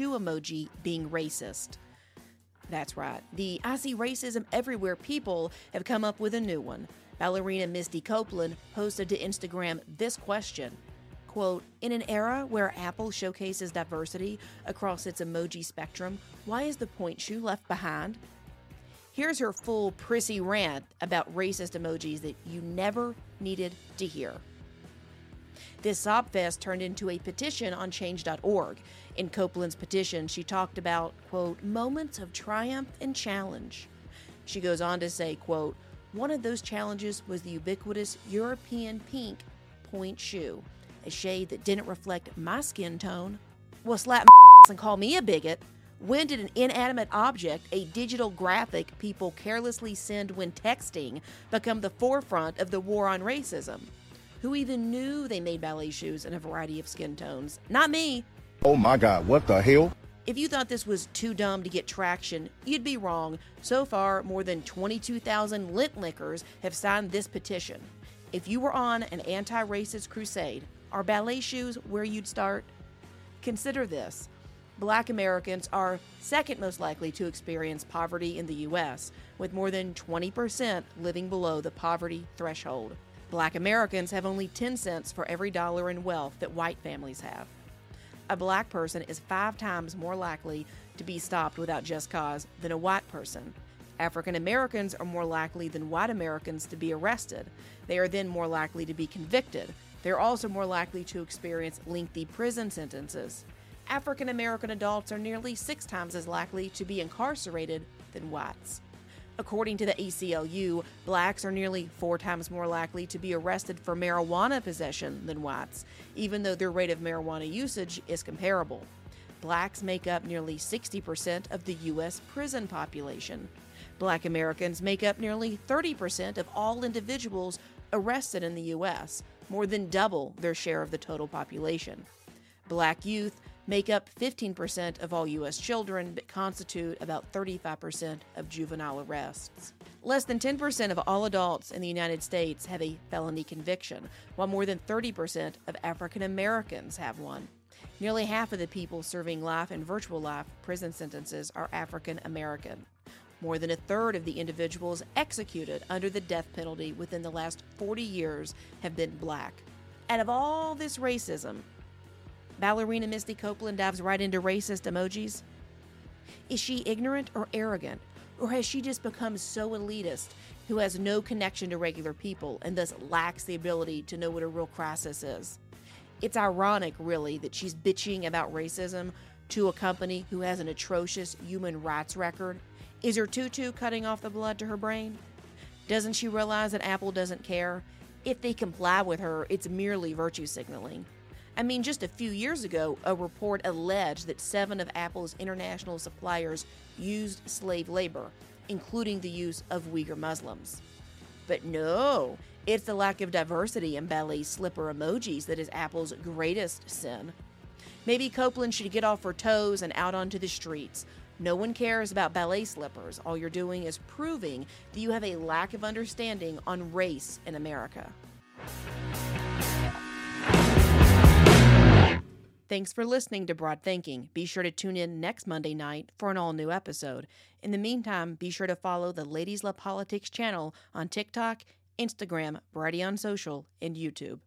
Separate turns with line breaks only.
shoe emoji being racist. That's right. The I see racism everywhere people have come up with a new one. Ballerina Misty Copeland posted to Instagram this question quote in an era where apple showcases diversity across its emoji spectrum why is the pointe shoe left behind here's her full prissy rant about racist emojis that you never needed to hear this sobfest turned into a petition on change.org in copeland's petition she talked about quote moments of triumph and challenge she goes on to say quote one of those challenges was the ubiquitous european pink pointe shoe a shade that didn't reflect my skin tone. Well, slap my and call me a bigot. When did an inanimate object, a digital graphic people carelessly send when texting, become the forefront of the war on racism? Who even knew they made ballet shoes in a variety of skin tones? Not me.
Oh my God, what the hell?
If you thought this was too dumb to get traction, you'd be wrong. So far, more than 22,000 lint lickers have signed this petition. If you were on an anti racist crusade, are ballet shoes where you'd start? Consider this. Black Americans are second most likely to experience poverty in the U.S., with more than 20% living below the poverty threshold. Black Americans have only 10 cents for every dollar in wealth that white families have. A black person is five times more likely to be stopped without just cause than a white person. African Americans are more likely than white Americans to be arrested. They are then more likely to be convicted, they're also more likely to experience lengthy prison sentences. African American adults are nearly six times as likely to be incarcerated than whites. According to the ACLU, blacks are nearly four times more likely to be arrested for marijuana possession than whites, even though their rate of marijuana usage is comparable. Blacks make up nearly 60% of the U.S. prison population. Black Americans make up nearly 30% of all individuals arrested in the U.S., more than double their share of the total population. Black youth make up 15% of all U.S. children, but constitute about 35% of juvenile arrests. Less than 10% of all adults in the United States have a felony conviction, while more than 30% of African Americans have one. Nearly half of the people serving life and virtual life prison sentences are African American. More than a third of the individuals executed under the death penalty within the last 40 years have been black. Out of all this racism, ballerina Misty Copeland dives right into racist emojis. Is she ignorant or arrogant? Or has she just become so elitist who has no connection to regular people and thus lacks the ability to know what a real crisis is? It's ironic, really, that she's bitching about racism to a company who has an atrocious human rights record is her tutu cutting off the blood to her brain? Doesn't she realize that Apple doesn't care? If they comply with her, it's merely virtue signaling. I mean, just a few years ago, a report alleged that seven of Apple's international suppliers used slave labor, including the use of Uyghur Muslims. But no, it's the lack of diversity in ballet slipper emojis that is Apple's greatest sin. Maybe Copeland should get off her toes and out onto the streets, no one cares about ballet slippers. All you're doing is proving that you have a lack of understanding on race in America. Thanks for listening to Broad Thinking. Be sure to tune in next Monday night for an all new episode. In the meantime, be sure to follow the Ladies Love Politics channel on TikTok, Instagram, Variety on Social, and YouTube.